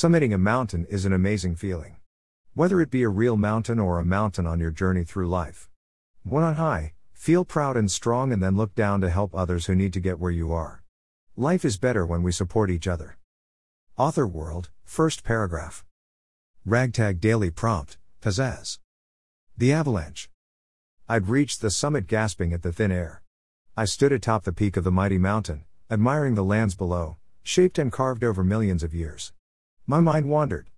Summiting a mountain is an amazing feeling. Whether it be a real mountain or a mountain on your journey through life. When on high, feel proud and strong and then look down to help others who need to get where you are. Life is better when we support each other. Author World, first paragraph. Ragtag Daily Prompt, Pizzazz. The Avalanche. I'd reached the summit gasping at the thin air. I stood atop the peak of the mighty mountain, admiring the lands below, shaped and carved over millions of years. My mind wandered.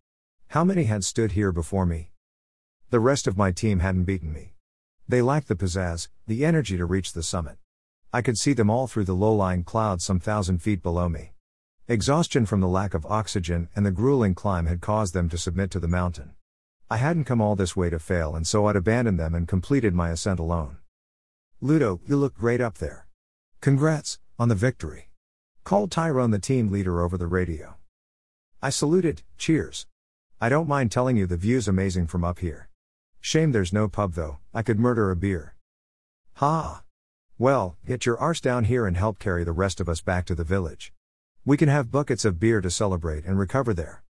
How many had stood here before me? The rest of my team hadn't beaten me. They lacked the pizzazz, the energy to reach the summit. I could see them all through the low lying clouds some thousand feet below me. Exhaustion from the lack of oxygen and the grueling climb had caused them to submit to the mountain. I hadn't come all this way to fail, and so I'd abandoned them and completed my ascent alone. Ludo, you look great up there. Congrats on the victory. Called Tyrone, the team leader, over the radio. I saluted, cheers. I don't mind telling you the view's amazing from up here. Shame there's no pub though, I could murder a beer. Ha! Well, get your arse down here and help carry the rest of us back to the village. We can have buckets of beer to celebrate and recover there.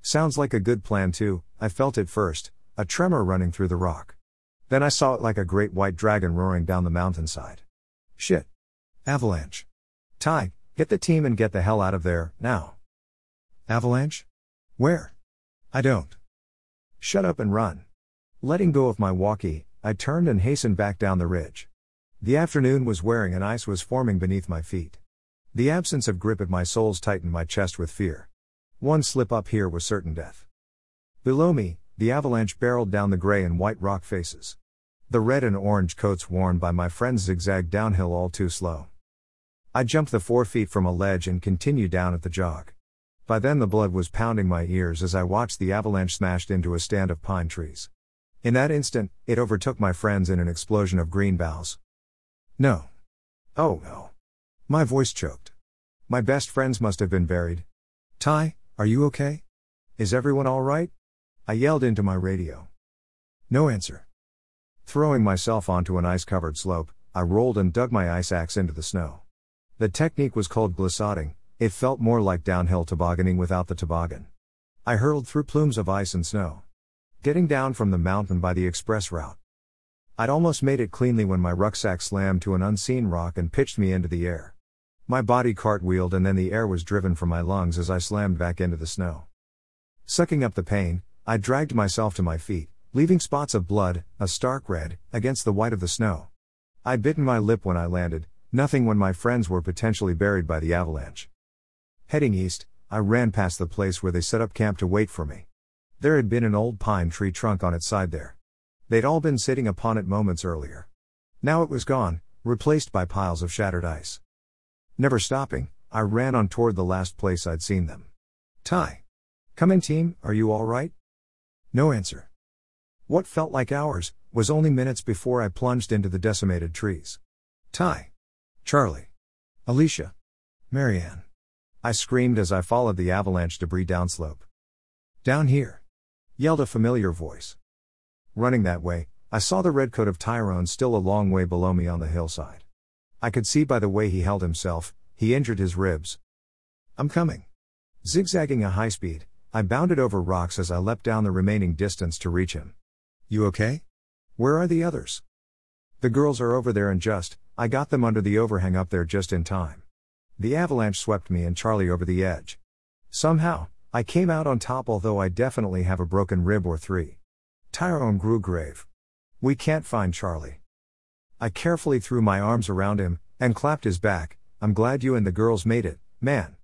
Sounds like a good plan too, I felt it first, a tremor running through the rock. Then I saw it like a great white dragon roaring down the mountainside. Shit. Avalanche. Ty, get the team and get the hell out of there, now. Avalanche? Where? I don't. Shut up and run. Letting go of my walkie, I turned and hastened back down the ridge. The afternoon was wearing and ice was forming beneath my feet. The absence of grip at my soles tightened my chest with fear. One slip up here was certain death. Below me, the avalanche barreled down the gray and white rock faces. The red and orange coats worn by my friends zigzagged downhill all too slow. I jumped the four feet from a ledge and continued down at the jog. By then the blood was pounding my ears as I watched the avalanche smashed into a stand of pine trees. In that instant, it overtook my friends in an explosion of green boughs. No. Oh no. My voice choked. My best friends must have been buried. Ty, are you okay? Is everyone alright? I yelled into my radio. No answer. Throwing myself onto an ice covered slope, I rolled and dug my ice axe into the snow. The technique was called glissading, it felt more like downhill tobogganing without the toboggan. I hurled through plumes of ice and snow. Getting down from the mountain by the express route. I'd almost made it cleanly when my rucksack slammed to an unseen rock and pitched me into the air. My body cartwheeled and then the air was driven from my lungs as I slammed back into the snow. Sucking up the pain, I dragged myself to my feet, leaving spots of blood, a stark red, against the white of the snow. I'd bitten my lip when I landed, nothing when my friends were potentially buried by the avalanche. Heading east, I ran past the place where they set up camp to wait for me. There had been an old pine tree trunk on its side there. They'd all been sitting upon it moments earlier. Now it was gone, replaced by piles of shattered ice. Never stopping, I ran on toward the last place I'd seen them. Ty. Come in, team, are you all right? No answer. What felt like hours was only minutes before I plunged into the decimated trees. Ty. Charlie. Alicia. Marianne. I screamed as I followed the avalanche debris downslope. Down here yelled a familiar voice. Running that way, I saw the red coat of Tyrone still a long way below me on the hillside. I could see by the way he held himself, he injured his ribs. I'm coming. Zigzagging a high speed, I bounded over rocks as I leapt down the remaining distance to reach him. You okay? Where are the others? The girls are over there and just, I got them under the overhang up there just in time. The avalanche swept me and Charlie over the edge. Somehow, I came out on top, although I definitely have a broken rib or three. Tyrone grew grave. We can't find Charlie. I carefully threw my arms around him and clapped his back. I'm glad you and the girls made it, man.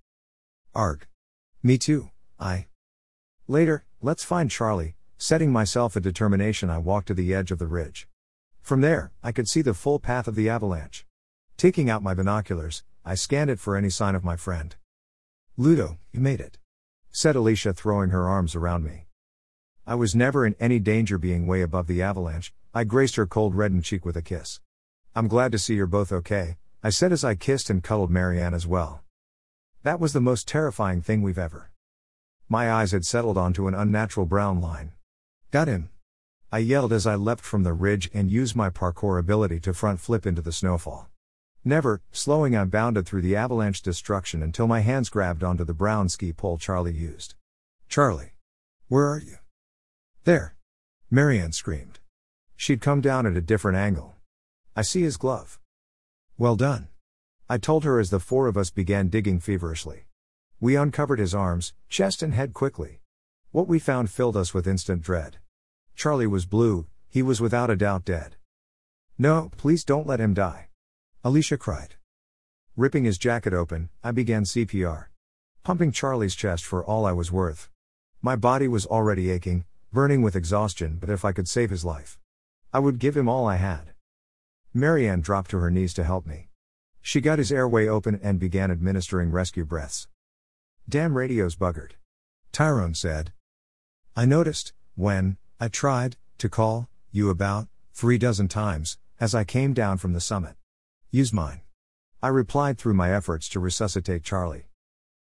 Arg. Me too, I. Later, let's find Charlie. Setting myself a determination, I walked to the edge of the ridge. From there, I could see the full path of the avalanche. Taking out my binoculars, I scanned it for any sign of my friend. Ludo, you made it said Alicia, throwing her arms around me. I was never in any danger being way above the avalanche, I graced her cold reddened cheek with a kiss. I'm glad to see you're both okay, I said as I kissed and cuddled Marianne as well. That was the most terrifying thing we've ever. My eyes had settled onto an unnatural brown line. Got him. I yelled as I leapt from the ridge and used my parkour ability to front flip into the snowfall. Never, slowing, I bounded through the avalanche destruction until my hands grabbed onto the brown ski pole Charlie used. Charlie. Where are you? There. Marianne screamed. She'd come down at a different angle. I see his glove. Well done. I told her as the four of us began digging feverishly. We uncovered his arms, chest, and head quickly. What we found filled us with instant dread. Charlie was blue, he was without a doubt dead. No, please don't let him die. Alicia cried. Ripping his jacket open, I began CPR. Pumping Charlie's chest for all I was worth. My body was already aching, burning with exhaustion, but if I could save his life, I would give him all I had. Marianne dropped to her knees to help me. She got his airway open and began administering rescue breaths. Damn radio's buggered. Tyrone said. I noticed, when I tried to call you about three dozen times as I came down from the summit. Use mine. I replied through my efforts to resuscitate Charlie.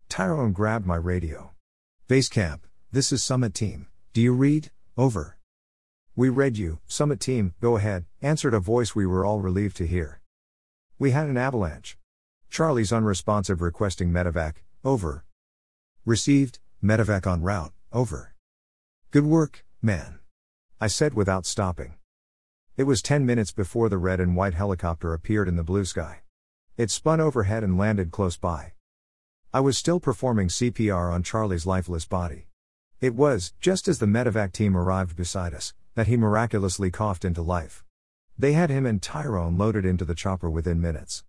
Tyrone grabbed my radio. Base camp, this is Summit Team. Do you read? Over. We read you, Summit Team, go ahead, answered a voice we were all relieved to hear. We had an avalanche. Charlie's unresponsive requesting medevac, over. Received, medevac en route, over. Good work, man. I said without stopping. It was 10 minutes before the red and white helicopter appeared in the blue sky. It spun overhead and landed close by. I was still performing CPR on Charlie's lifeless body. It was, just as the medevac team arrived beside us, that he miraculously coughed into life. They had him and Tyrone loaded into the chopper within minutes.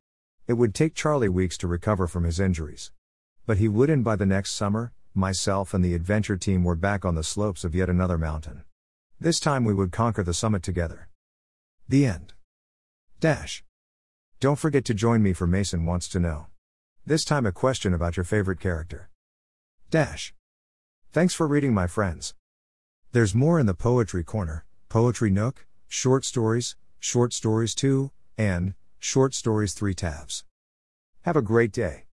It would take Charlie weeks to recover from his injuries. But he would, and by the next summer, myself and the adventure team were back on the slopes of yet another mountain. This time we would conquer the summit together. The end. Dash. Don't forget to join me for Mason Wants to Know. This time a question about your favorite character. Dash. Thanks for reading, my friends. There's more in the Poetry Corner, Poetry Nook, Short Stories, Short Stories 2, and Short Stories 3 tabs. Have a great day.